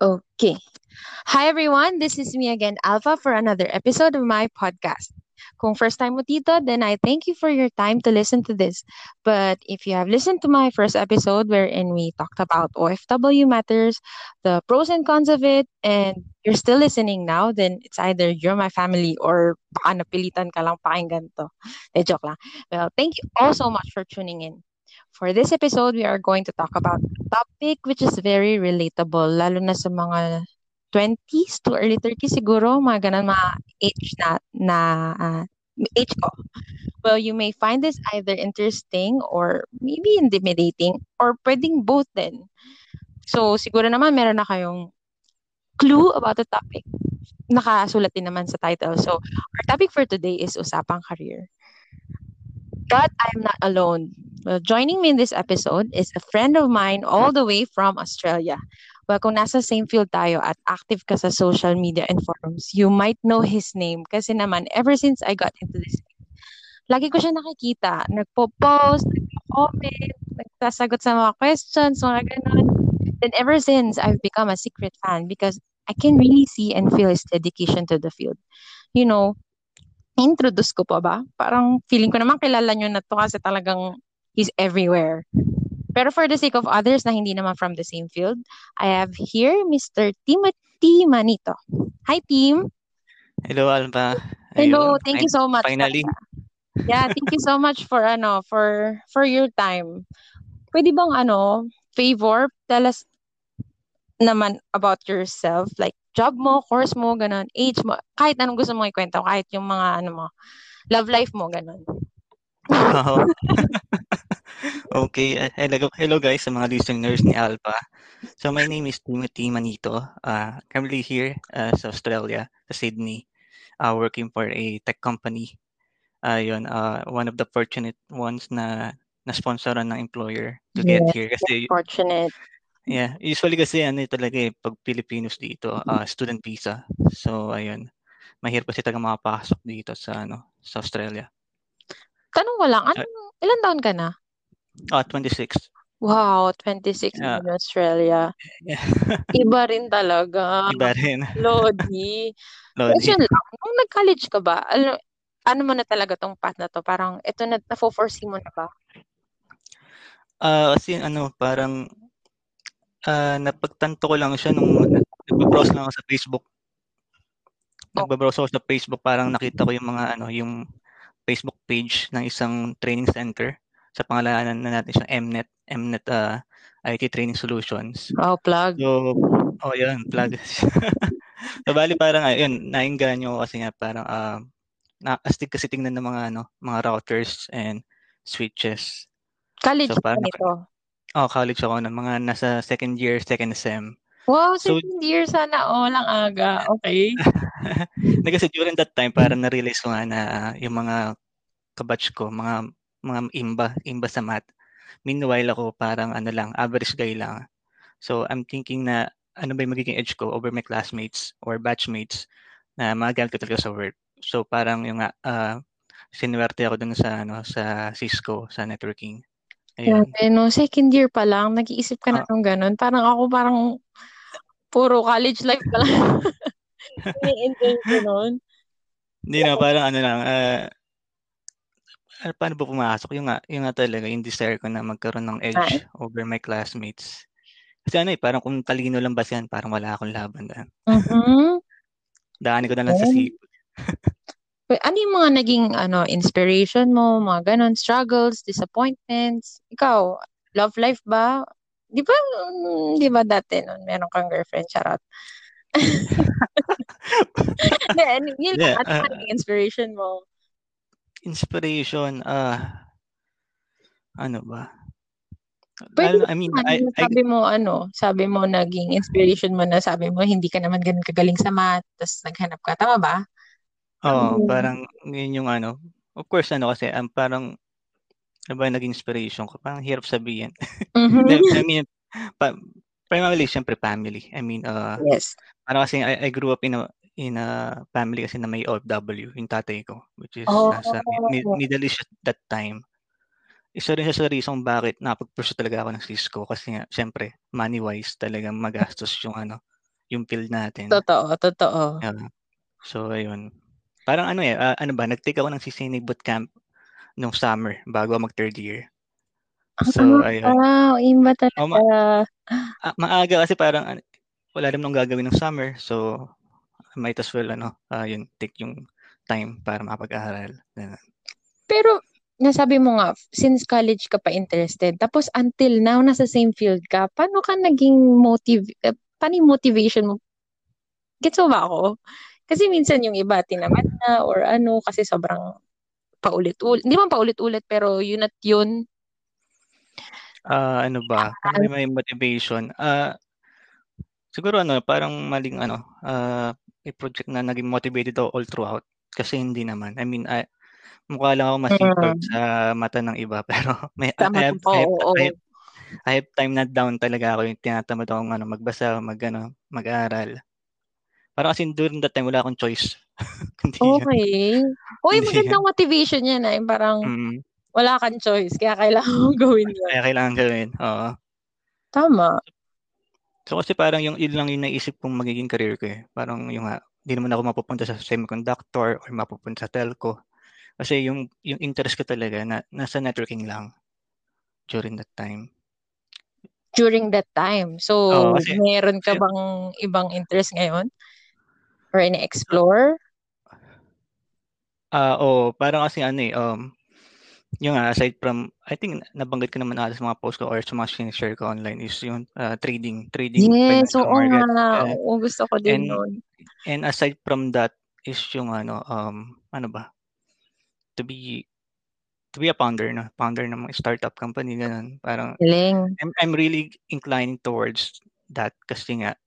Okay. Hi everyone, this is me again, Alpha, for another episode of my podcast. Kung first time mo dito, then I thank you for your time to listen to this. But if you have listened to my first episode wherein we talked about OFW matters, the pros and cons of it, and you're still listening now, then it's either you're my family or baka napilitan ka lang pakinggan to. De, joke lang. Well, thank you all so much for tuning in. For this episode, we are going to talk about a topic which is very relatable, lalo na sa mga 20s to early 30s siguro, mga ganun, mga age na, na uh, age ko. Well, you may find this either interesting or maybe intimidating or pwedeng both din. So, siguro naman meron na kayong clue about the topic. Nakasulat din naman sa title. So, our topic for today is Usapang Career. But I'm not alone. Well, joining me in this episode is a friend of mine all the way from Australia. Well, kung nasa same field tayo at active ka sa social media and forums, you might know his name kasi naman ever since I got into this lagi ko siya nakikita. Nagpo-post, nagpo-comment, nagsasagot sa mga questions, mga ganun. Then ever since, I've become a secret fan because I can really see and feel his dedication to the field. You know, introduce ko pa ba? Parang feeling ko naman kilala nyo na to kasi talagang he's everywhere. Pero for the sake of others na hindi naman from the same field, I have here Mr. Timothy Manito. Hi, team! Hello, Alba. Hello, Ayun. thank you so much. Finally. Yeah, thank you so much for ano, for for your time. Pwede bang ano, favor, tell us naman about yourself, like job mo, course mo, ganun, age mo, kahit anong gusto mo ikwento, kahit yung mga ano mo, love life mo, ganun. Okay, uh, hello, hello guys sa mga listeners ni Alpha. So my name is Timothy Manito. Uh, currently here uh, sa Australia, sa Sydney, uh, working for a tech company uh, yun, uh, one of the fortunate ones na na-sponsoran ng employer to yeah, get here. Kasi, fortunate. Yeah, usually kasi ano talaga eh, pag Filipinos dito, uh, student visa. So, ayun, mahirap kasi talaga makapasok dito sa ano sa Australia. Tanong ko lang, ano, uh, ilan taon ka na? Ah, uh, 26. Wow, 26 yeah. in Australia. Yeah. Iba rin talaga. Iba rin. Lodi. Lodi. Question lang, nung nag-college ka ba, ano, ano mo na talaga tong path na to? Parang ito na, na-foresee mo na ba? Ah, uh, kasi ano, parang uh, napagtanto ko lang siya nung nagbe-browse lang ako sa Facebook. Oh. Nagbe-browse ako sa Facebook, parang nakita ko yung mga ano, yung Facebook page ng isang training center sa pangalanan na natin siyang Mnet, Mnet uh, IT Training Solutions. Oh, plug. So, oh, yun, plug. so, bali parang, ayun, nainganyo ko kasi nga parang, uh, na astig kasi tingnan ng mga ano, mga routers and switches. College so, parang, nito? Oh, college ako ng mga nasa second year, second sem. Wow, second so, year sana oh, lang aga. Okay. na kasi during that time parang na-realize ko nga na uh, yung mga kabatch ko, mga mga imba, imba sa math. Meanwhile ako parang ano lang, average guy lang. So I'm thinking na ano ba yung magiging edge ko over my classmates or batchmates na magagamit ko talaga sa work. So parang yung uh, sinuwerte ako dun sa ano sa Cisco sa networking. Ayun. Grabe, no? Second year pa lang, nag-iisip ka na uh, ng ganun. Parang ako parang puro college life pa lang. Ini-enjoy ko nun. Hindi na, parang ano lang, uh, paano ba pumasok? Yung nga, yung nga talaga, yung desire ko na magkaroon ng edge Ay. over my classmates. Kasi ano eh, parang kung talino lang ba yan, parang wala akong laban daan. Mm-hmm. Daanin ko na lang oh. sa sipag. ano yung mga naging ano inspiration mo, mga ganon, struggles, disappointments? Ikaw, love life ba? Di ba, mm, di ba dati nun, meron kang girlfriend, charot? Then, yun yeah, lang, ano uh, inspiration mo? Inspiration, ah, uh, ano ba? Pwede I mean, I, sabi I, mo ano, sabi mo naging inspiration mo na sabi mo hindi ka naman ganun kagaling sa math, tapos naghanap ka, tama ba? Oo, mm. parang yun yung ano, of course ano kasi um, parang ano ba naging inspiration ko? Parang hirap sabihin. Mm-hmm. I mean, pa, primarily syempre family. I mean, uh, yes. Parang kasi I, I grew up in a in a family kasi na may OFW, yung tatay ko, which is oh. nasa mid, Middle East at that time. Isa rin siya sa reason bakit napag-pursue talaga ako ng Cisco kasi nga, syempre, money-wise talaga magastos yung ano, yung field natin. Totoo, totoo. Yeah. So, ayun. Parang ano eh, uh, ano ba, nag-take ako ng CCNA bootcamp nung summer bago mag third year. So, ayun. Wow, imba talaga. Oh, ma- ah, maaga kasi parang wala rin nung gagawin ng summer. So, might as well, ano, uh, yun, take yung time para makapag-aral. Pero, nasabi mo nga, since college ka pa interested, tapos until now, nasa same field ka, paano ka naging motive, uh, paano yung motivation mo? Gets mo ba ako? Kasi minsan yung iba, tinamat na, or ano, kasi sobrang paulit-ulit. Hindi man paulit-ulit, pero yun at yun. Uh, ano ba? Kung may motivation. Uh, siguro ano, parang maling ano, uh, may project na naging motivated ako all throughout. Kasi hindi naman. I mean, I, mukha lang ako masipag mm. sa mata ng iba pero may I have, po, I, have, oh, I, have, I have time na down talaga ako yung tinatamad akong ano, magbasa, mag, ano, mag-aral. Parang kasi during that time wala akong choice. okay. Uy, magandang motivation yan eh. Parang mm. wala kang choice kaya kailangan mong gawin yun. Kaya kailangan gawin. Oo. Tama. So kasi parang yung yun lang yung naisip kong magiging career ko eh. Parang yung nga, hindi naman ako mapupunta sa semiconductor or mapupunta sa telco. Kasi yung yung interest ko talaga na nasa networking lang during that time. During that time. So, Oo, kasi, meron ka bang ibang interest ngayon? Or ini-explore? Ah, uh, oh, parang kasi ano eh, um, yung nga, aside from, I think nabanggit ko naman ata sa mga post ko or sa mga share ko online is yung uh, trading, trading yes, so, market. Nga. Uh, oo, gusto ko din and, nun. And aside from that is yung ano, um, ano ba, to be to be a founder no founder ng mga startup company ganun parang Galing. I'm, I'm really inclined towards that kasi nga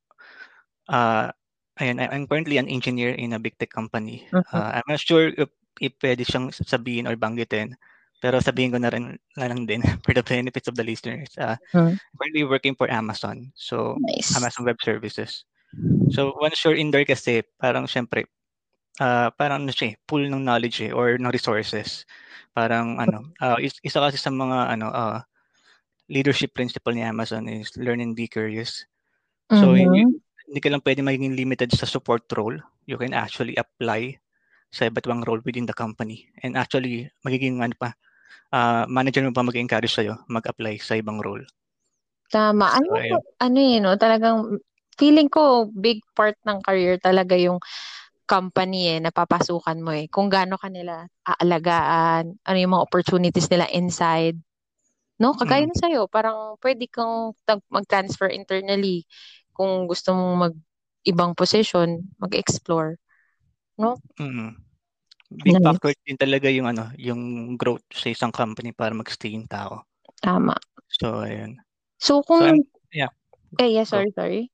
uh, ayun, I'm currently an engineer in a big tech company. Uh-huh. Uh, I'm not sure if, if pwede siyang sabihin or banggitin. Pero sabihin ko na rin na lang din for the benefits of the listeners. Uh, hmm. Currently working for Amazon. So, nice. Amazon Web Services. So, once you're in there kasi, parang syempre, uh, parang ano siya, eh, pool ng knowledge eh, or ng resources. Parang ano, uh, isa kasi sa mga ano, uh, leadership principle ni Amazon is learn and be curious. So, mm-hmm. hindi, hindi ka lang pwede maging limited sa support role. You can actually apply sa iba't ibang role within the company. And actually, magiging ano pa, uh, manager mo pa mag-encourage sa'yo mag-apply sa ibang role. Tama. So, ano, ayun. ano yun, no? talagang feeling ko big part ng career talaga yung company eh, napapasukan mo eh. Kung gaano ka nila aalagaan, ano yung mga opportunities nila inside. No? Kagaya mm. na sa'yo, parang pwede kang mag-transfer internally kung gusto mong mag ibang position, mag-explore. No? Mm big nice. factor din talaga yung ano, yung growth sa isang company para magstay yung tao. Tama. So, ayun. So, kung... So, yeah. Eh, yeah, sorry, Go. sorry.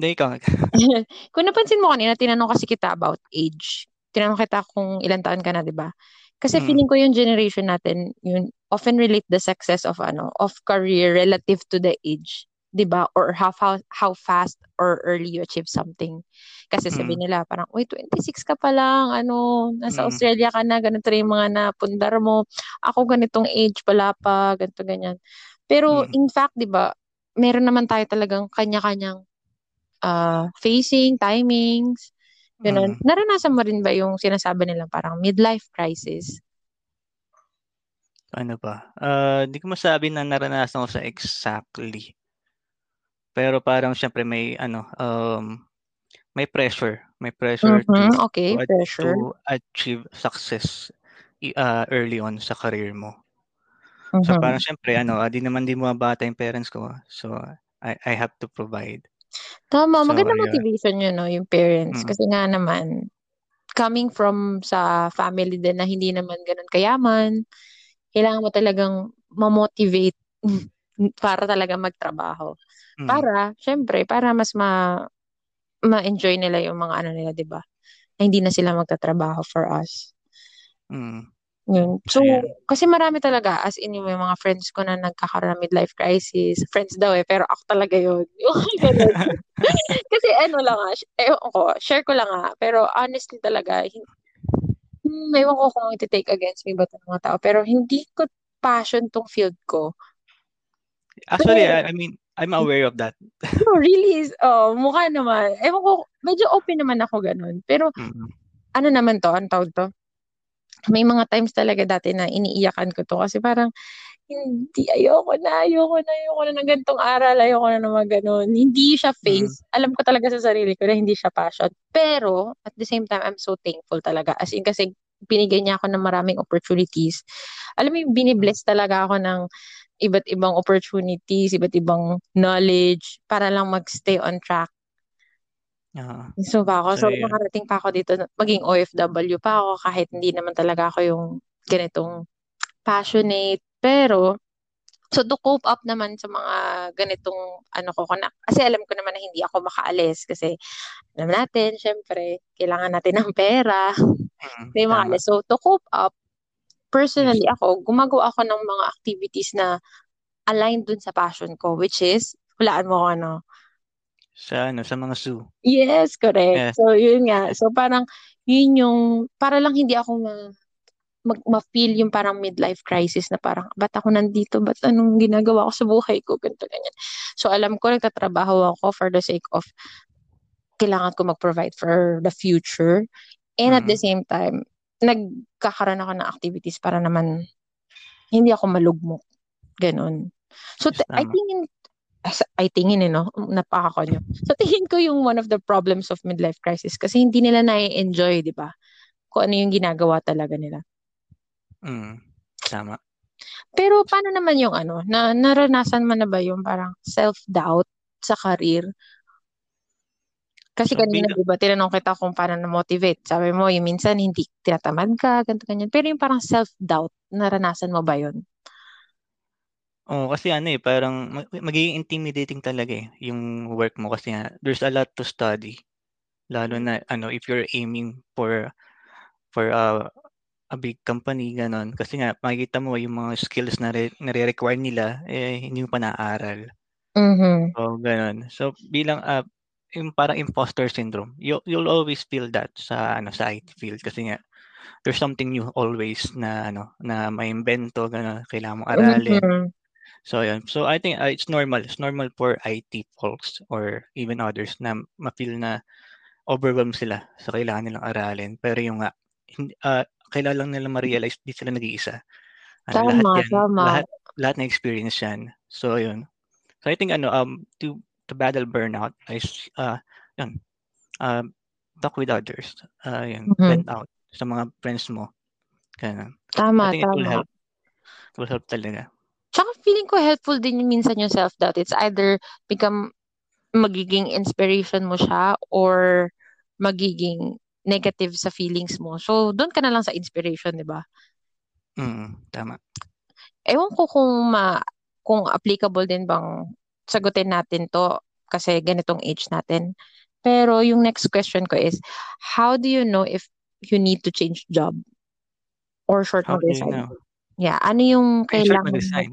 Hindi, ikaw. kung napansin mo kanina, tinanong kasi kita about age. Tinanong kita kung ilang taon ka na, di ba? Kasi mm. feeling ko yung generation natin, yun, often relate the success of ano, of career relative to the age. 'Di ba? Or how, how how fast or early you achieve something. Kasi sabi mm. nila parang, "Uy, 26 ka pa lang, ano, nasa mm. Australia ka na, ganito rin yung mga napundar mo. Ako ganitong age pala pa, ganito ganyan." Pero mm. in fact, 'di ba, meron naman tayo talagang kanya-kanyang uh, facing, timings, ganun. Mm. Naranasan mo rin ba yung sinasabi nila parang midlife crisis? Ano ba? Uh, di ko masabi na naranasan ko sa exactly. Pero parang siyempre may ano, um, may pressure. May pressure mm-hmm. to, okay, to, pressure. to achieve success uh, early on sa career mo. Mm-hmm. So parang siyempre ano, uh, di naman di mo bata yung parents ko. So I I have to provide. Tama, so, maganda motivation yun, no, yung parents. Mm. Kasi nga naman, coming from sa family din na hindi naman ganun kayaman, kailangan mo talagang ma-motivate para talaga magtrabaho. Mm. Para, syempre, para mas ma ma-enjoy nila yung mga ano nila, 'di ba? Na hindi na sila magtatrabaho for us. Mm. Yun. So, kasi marami talaga, as in yung mga friends ko na nagkakaroon ng midlife crisis. Friends daw eh, pero ako talaga yun. kasi ano lang ah, eh, ako, share ko lang ah, pero honestly talaga, hmm, ewan ko kung iti-take against me ba ito mga tao, pero hindi ko passion tong field ko. Actually, I, I mean, I'm aware of that. no, really is, oh, mukha naman. Ewan ko, medyo open naman ako ganun. Pero, Mm. ano naman to, ang tawag to? May mga times talaga dati na iniiyakan ko to kasi parang, hindi, ayoko na, ayoko na, ayoko na ng gantong aral, ayoko na mga ganun. Hindi siya phase. Alam ko talaga sa sarili ko na hindi siya passion. Pero, at the same time, I'm so thankful talaga. As in, kasi binigay niya ako ng maraming opportunities. Alam mo yung binibless talaga ako ng iba't ibang opportunities, iba't ibang knowledge para lang magstay on track. Oo. So pa ako, so So, nakarating pa ako dito, maging OFW pa ako kahit hindi naman talaga ako yung ganitong passionate. Pero, so to cope up naman sa mga ganitong ano ko, na, kasi alam ko naman na hindi ako makaalis kasi alam natin, syempre, kailangan natin ng pera. Mm, Hindi tama. makaalis. So to cope up, personally ako, gumagawa ako ng mga activities na aligned dun sa passion ko, which is, walaan mo kung ano, Sa ano, sa mga zoo. Yes, correct. Yes. So, yun nga. So, parang, yun yung, para lang hindi ako ma, mag, ma-feel yung parang midlife crisis na parang, ba't ako nandito? Ba't anong ginagawa ko sa buhay ko? Ganito, ganyan. So, alam ko, nagtatrabaho ako for the sake of, kailangan ko mag-provide for the future. And at the Mm. same time, nagkakaroon ako ng activities para naman, hindi ako malugmok. Ganon. So, t- I think I tingin eh, no? Napakakonyo. So, tingin ko yung one of the problems of midlife crisis kasi hindi nila na-enjoy, di ba? Kung ano yung ginagawa talaga nila. Mm, tama. Pero paano naman yung ano, na naranasan mo na ba yung parang self-doubt sa career? Kasi So, kanina, di ba, tinanong kita kung paano na-motivate. Sabi mo, yung minsan hindi tinatamad ka, ganito, ganyan. Pero yung parang self-doubt, naranasan mo ba yun? oh, kasi ano eh, parang mag- magiging intimidating talaga eh, yung work mo kasi there's a lot to study. Lalo na, ano, if you're aiming for, for a, a big company, ganon. Kasi nga, makikita mo yung mga skills na re- nare-require nila, eh, hindi mo pa naaral. Mm-hmm. So, ganon. So, bilang, uh, yung parang imposter syndrome, you, you'll always feel that sa, ano, sa IT field kasi nga, there's something new always na, ano, na may invento, ganon, kailangan mong aralin. Mm-hmm. So, yun. So, I think uh, it's normal. It's normal for IT folks or even others na ma-feel na overwhelmed sila sa kailangan nilang aralin. Pero yung nga, uh, kailangan lang nila ma-realize di sila nag-iisa. Ano, lahat Tama, yan, tama. lahat, lahat na experience yan. So, yun. So, I think, ano, um, to, to battle burnout is, uh, yun, uh, talk with others. Uh, yun, Mhm. vent out sa mga friends mo. Ganun. I Tama, think it will tama. help. It will help talaga. Tsaka feeling ko helpful din yung minsan yung self-doubt. It's either become magiging inspiration mo siya or magiging negative sa feelings mo. So, doon ka na lang sa inspiration, di ba? Mm, tama. Ewan ko kung ma kung applicable din bang sagutin natin to kasi ganitong age natin. Pero yung next question ko is, how do you know if you need to change job or short How do you mag-resign? know? Yeah, ano yung In short, kailangan mo? mag-resign.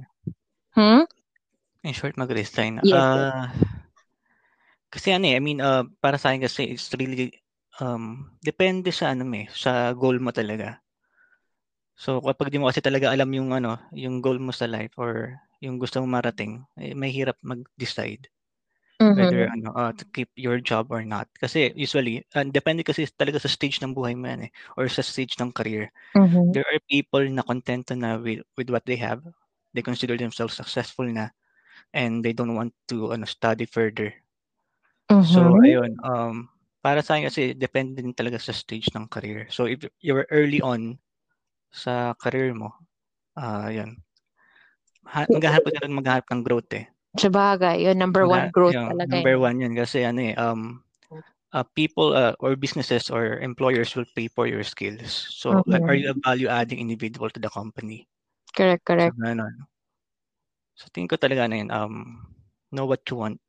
Hmm? In short, mag-resign. Yes. Ah, kasi ano eh, I mean, uh, para sa akin kasi it's really, um, depende sa ano mo eh, sa goal mo talaga. So, kapag di mo kasi talaga alam yung ano, yung goal mo sa life or yung gusto mong marating, eh, may hirap mag-decide whether Mhm. ano, uh, to keep your job or not. Kasi usually, uh, depende kasi talaga sa stage ng buhay mo yan eh, or sa stage ng career. Mhm. There are people na contento na with, with what they have. They consider themselves successful na and they don't want to ano, study further. So, Mhm. ayun, um, para sa akin kasi depende din talaga sa stage ng career. So, if you're early on sa career mo, ah, yun. Ha, maghahanap ka rin maghahanap ng growth eh. Sabagay, yun number one Magha- growth yun, talaga. number eh. one yun kasi ano eh, um, uh, people uh, or businesses or employers will pay for your skills. So, like, are you a value-adding individual to the company? Correct, So, correct. ganun. So, tingin ko talaga na yun, um, know what you want.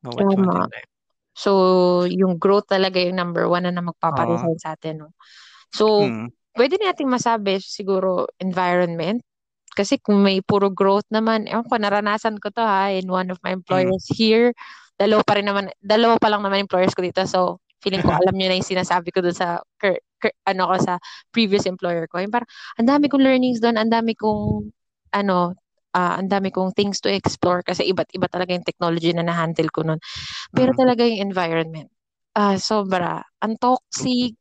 Know what you want in Tama. life. So, yung growth talaga yung number one na, na magpaparesign sa atin. No? So, Mm. pwede nating masabi siguro environment. Kasi kung may puro growth naman, ewan ko, naranasan ko to ha, in one of my Mm. employers here. Dalawa pa rin naman, dalawa pa lang naman employers ko dito. So, feeling ko alam nyo na yung sinasabi ko doon sa, cur- cur- ano ko sa previous employer ko. Yung parang, ang dami kong learnings doon, ang dami kong, ano, uh, ang dami kong things to explore kasi iba't iba talaga yung technology na na-handle ko nun. Pero Mm. talaga yung environment, ah sobra. Ang toxic.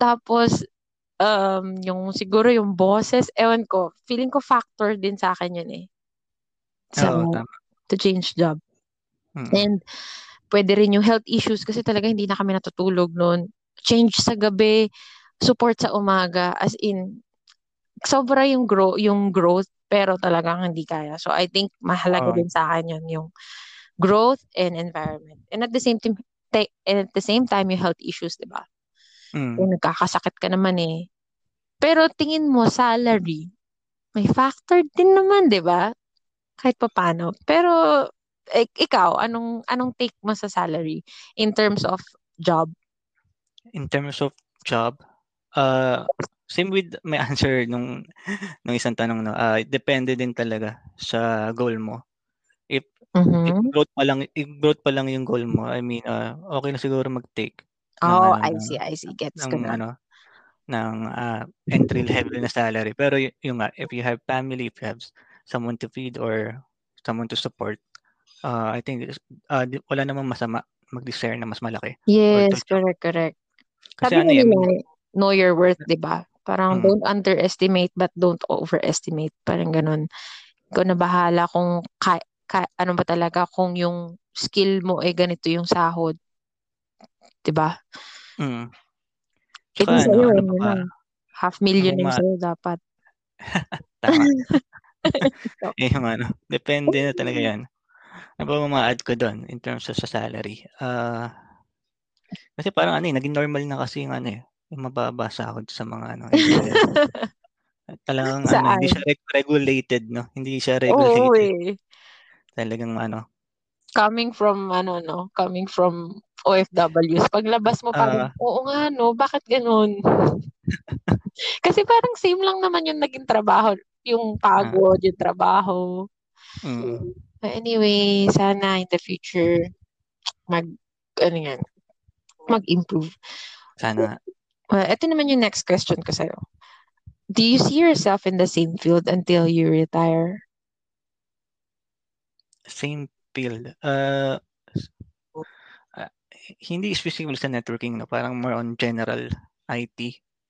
Tapos, um, yung siguro yung bosses, ewan ko, feeling ko factor din sa akin yun eh. Sa, tama. to change job. Mm. And, pwede rin yung health issues kasi talaga hindi na kami natutulog noon. Change sa gabi, support sa umaga, as in, sobra yung grow yung growth pero talagang hindi kaya. So I think mahalaga Oo. din sa akin yun yung growth and environment. And at the same time te- and at the same time yung health issues, 'di ba? Mm. Kung nagkakasakit ka naman eh. Pero tingin mo salary, may factor din naman, 'di ba? Kahit papaano. Pero ik- ikaw, anong anong take mo sa salary in terms of job? In terms of job, uh, same with my answer nung nung isang tanong no. Uh, depende din talaga sa goal mo. If if Mhm. growth pa lang if growth pa lang yung goal mo, I mean, uh, okay na siguro mag-take Oh, ano I see, I see. Gets ko ng na. ano ng uh, entry level na salary. Pero y- yung nga, if you have family, if you have someone to feed or someone to support, uh, I think uh, di- wala namang masama mag-desire na mas malaki to Yes, correct, correct. Kasi Sabi ano eh, nila, know your worth, 'di ba? Parang mm, don't underestimate but don't overestimate. Parang ganun. Ikaw na bahala kung ka, ka- ano ba talaga kung yung skill mo ay ganito yung sahod, 'di ba? mm. Eh Tsaka ano, sa'yo, ano ano pa half million Yung na yung mga, sa'yo dapat. tama. Eh, ano, depende na talaga yan. Ano ba mga add ko doon in terms of sa salary? Ah, kasi parang ano eh, naging normal na kasi yung ano eh, yung mababa sahod sa mga ano, engineer. Talagang ano, hindi Saan? siya reg- regulated, no? Hindi siya Oo regulated. eh. Talagang ano, Coming from, ano, no? Coming from OFWs. Paglabas mo parang, ah, oo nga, no? Bakit ganun? Kasi parang same lang naman yung naging trabaho. Yung pagod, yung trabaho. But anyway, sana in the future, mag, ano yan, mag-improve. sana. Well, ito naman yung next question ko sa'yo. Do you see yourself in the same field until you retire? same field. Uh, ah, hindi specifically sa networking, no? Parang more on general IT.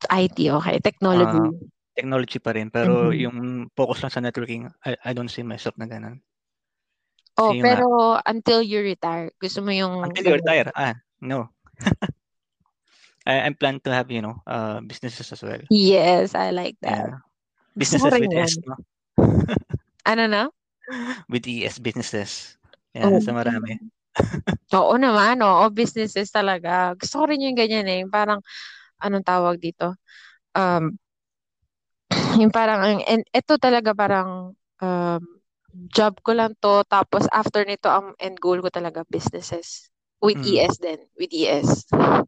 IT, okay. Technology. Ah, technology pa rin. Pero Mhm. yung focus lang sa networking, I, I don't see myself na ganun. Oh, nga, pero until you retire, gusto mo yung until you retire, ah, no. I, I'm plan to have, you know, uh, businesses as well. Yes, I like that. Yeah. Businesses rin with. S, no? Ano na? With ES businesses. Oh. Yan, sa marami. Oo naman, oo. Businesses talaga. Gusto ko rin yung ganyan eh. Yung Parang, anong tawag dito? Um, yung parang, and ito talaga parang, um, job ko lang to. Tapos after nito, ang end goal ko talaga businesses. With Mm. ES din. With ES.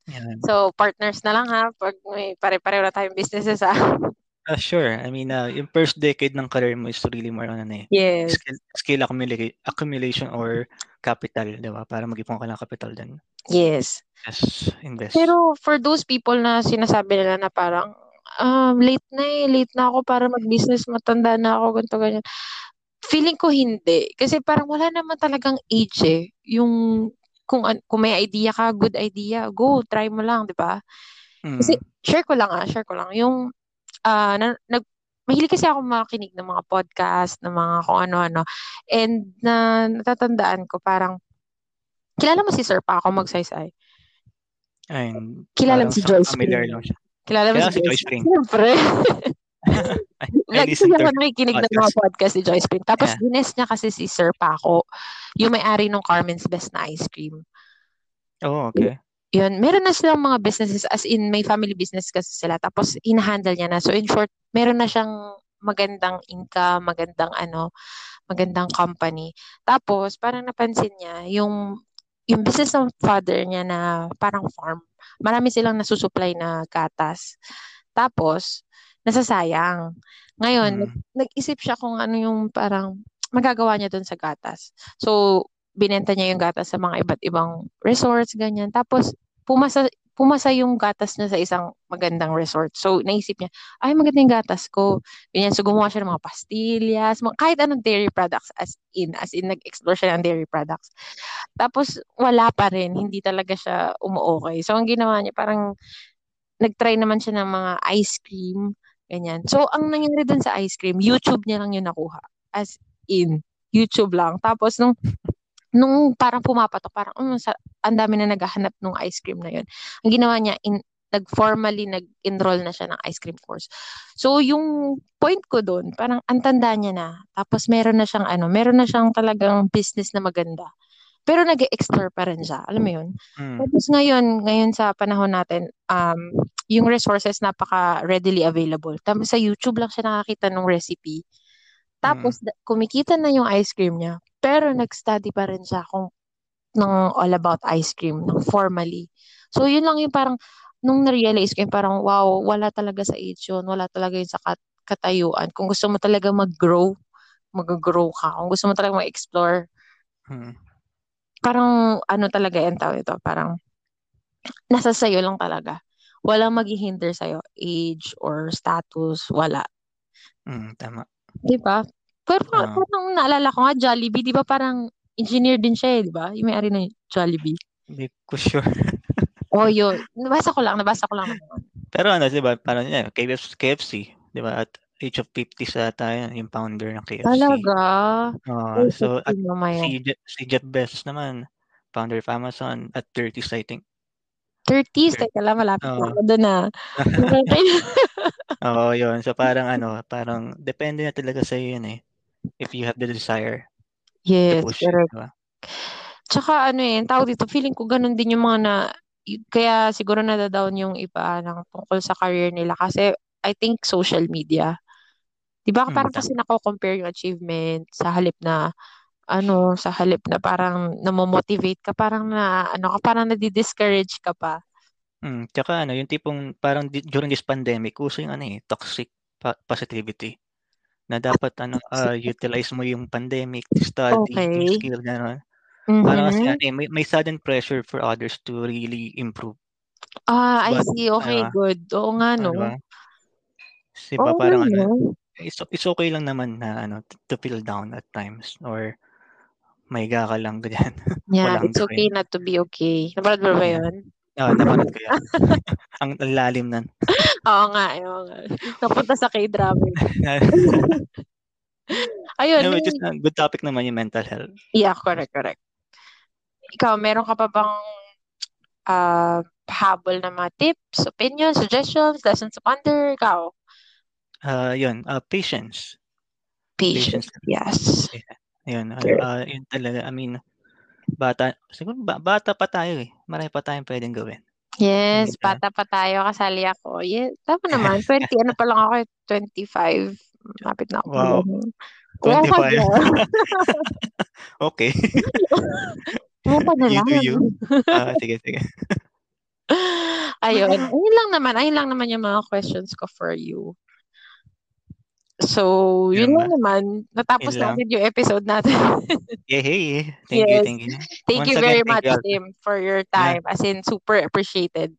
Yan. So, partners na lang ha. Pag may pare-pareho na tayong businesses ha. Uh, sure. I mean, uh, yung first decade ng career mo is really more on ano eh, Yes. skill, skill accumula- accumulation or capital, di ba? Para mag-ipon ka ng capital din. Yes. Yes, invest. Pero for those people na sinasabi nila na parang, um, late na eh, late na ako para mag-business, matanda na ako, ganito, ganyan. Feeling ko hindi. Kasi parang wala naman talagang age eh. Yung, kung, an- kung may idea ka, good idea, go, try mo lang, di ba? Kasi, Mm. share ko lang ah, share ko lang. Yung, ah, na, nag, mahilig kasi ako makinig ng mga podcast, ng mga kung ano-ano. And na natatandaan ko, parang, kilala mo si Sir Paco Magsaysay? Ayun, Kilala mo si familiar Spring? lang siya. Kilala mo si si Joyce Joyce Spring. Siyempre. Lagi to ako nakikinig ng mga podcast. ni Joyce Spring. Tapos, Yeah. gines niya kasi si Sir Paco, yung may-ari ng Carmen's Best na ice cream. Oh, okay. Yun, meron na silang mga businesses, as in, may family business kasi sila. Tapos, hinahandle niya na. So, in short, meron na siyang magandang income, magandang ano, magandang company. Tapos, parang napansin niya, yung, yung business ng father niya na parang farm, marami silang nasusupply na gatas. Tapos, nasasayang. Ngayon, Mm. nag-isip siya kung ano yung parang magagawa niya dun sa gatas. So, binenta niya yung gatas sa mga iba't ibang resorts, ganyan. Tapos, pumasa, pumasa yung gatas niya sa isang magandang resort. So, naisip niya, ay, maganda yung gatas ko. Ganyan. So, gumawa siya ng mga pastillas, mga, kahit anong dairy products as in, as in, nag-explore siya ng dairy products. Tapos, wala pa rin. Hindi talaga siya umu-okay. So, ang ginawa niya, parang, nag-try naman siya ng mga ice cream, ganyan. So, ang nangyari dun sa ice cream, YouTube niya lang yung nakuha. As in, YouTube lang. Tapos, nung nung parang pumapatok, parang um, sa, ang dami na naghahanap ng ice cream na yun. Ang ginawa niya, in, nag-formally nag-enroll na siya ng ice cream course. So, yung point ko doon, parang ang tanda niya na. Tapos, meron na siyang ano, meron na siyang talagang business na maganda. Pero nag-explore pa rin siya. Alam mo yun? Mm. Tapos ngayon, ngayon sa panahon natin, um, yung resources napaka readily available. Tapos sa YouTube lang siya nakakita ng recipe. Tapos, mm. kumikita na yung ice cream niya. Pero nag-study pa rin siya kung ng all about ice cream, ng formally. So, yun lang yung parang, nung na-realize ko yung parang, wow, wala talaga sa age yun. Wala talaga yung sa kat- katayuan. Kung gusto mo talaga mag-grow, mag-grow ka. Kung gusto mo talaga mag-explore, Hmm. parang ano talaga yung tawag ito, parang nasa sayo lang talaga. Walang maghihinder sa'yo, age or status, wala. Mm, tama. Di ba? Pero Oo. parang naalala ko nga, Jollibee, di ba parang engineer din siya eh, di ba? Yung may-ari ng Jollibee. Hindi ko sure. Oh, yun. Nabasa ko lang, nabasa ko lang naman. Pero ano, di ba, parang yeah, KFC, KFC, di ba, at age of 50 sa tayo, yung founder ng KFC. Talaga? Oo, Ay, so, at mamaya. si, Je- si Jeff Bezos naman, founder of Amazon, at 30s, I think. 30s, Thir- teka lang, malapit na Oo. ako doon. Okay. Oo, yun. So, parang ano, parang depende na talaga sa yun eh. If you have the desire to yes, push correct. di ba? Tsaka ano eh, tawag dito, feeling ko ganun din yung mga na, kaya siguro nadadown yung iba ng tungkol sa career nila kasi I think social media. Di ba Mm, parang kasi nako-compare yung achievement sa halip na ano, sa halip na parang namomotivate ka, parang na, ano ka, parang nadi-discourage ka pa. Mm, tsaka ano, yung tipong parang di- during this pandemic, uso yung ano eh, toxic pa- positivity. Na dapat ano, uh, utilize mo yung pandemic to study, Okay. yung skill, gano'n. Parang kasi Mhm. ano eh, may, may sudden pressure for others to really improve. Ah, I But, see. Okay, ano, good. Oo nga, ano no? Diba Oo nga, parang ano, no? it's, it's okay lang naman na ano, to, feel down at times or mahiga ka lang ganyan. Yeah, it's okay not to be okay. Napanood mo ba yun? Oo, napanood ko yan. Ang lalim nun. Oo nga, oo nga. Napunta sa K-drama. Ayun, which is a good topic naman yung mental health. yeah, correct, correct. Ikaw, meron ka pa bang ah habol na mga tips, opinions, suggestions, lessons to ponder? Ikaw, Uh, yun, uh, patience. patience. Patience. Yes. Yun, ano, Correct. uh, yun talaga. I mean, bata, siguro ba, bata pa tayo eh. Marami pa tayong pwedeng gawin. Yes, Hindi ba? bata pa tayo, kasali ako. Yes, tama naman. 20, ano pa lang ako, eh, 25. Malapit na ako. Wow. mag- Wow ka 25. dyan. okay. Ka na you lang. do you. Ah, sige, sige. Ayun. Ayun lang naman. Ayun lang naman yung mga questions ko for you. So, yun Yun lang ba? naman. Natapos Yun na agad yung episode natin. Yeah, hey. Thank you, Yes. thank you. Thank Once you again, very thank much, you. Tim, for your time. As in, super appreciated.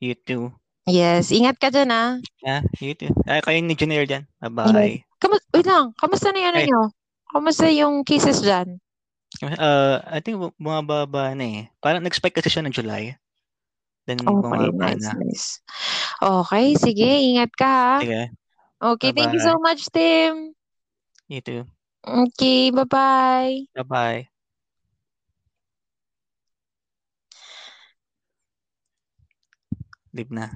You too. Yes. Ingat ka dyan, ah. Ah, you too. Ah, kayo ni Junior dyan. Bye-bye. Kamus wait lang. Kamusta na yung ano Ay. nyo? Kamusta yung cases dyan? Uh, I think bu- bumababa na eh. Parang nag-spike kasi siya ng July. Then Okay, nice, na. nice. Okay, sige. Ingat ka, ha. Sige, Okay, thank you so much, Tim. you too. Okay, bye-bye. Bye-bye. Leave na.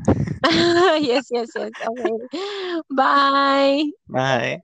yes, yes, yes. Okay. Bye. Bye.